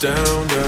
down.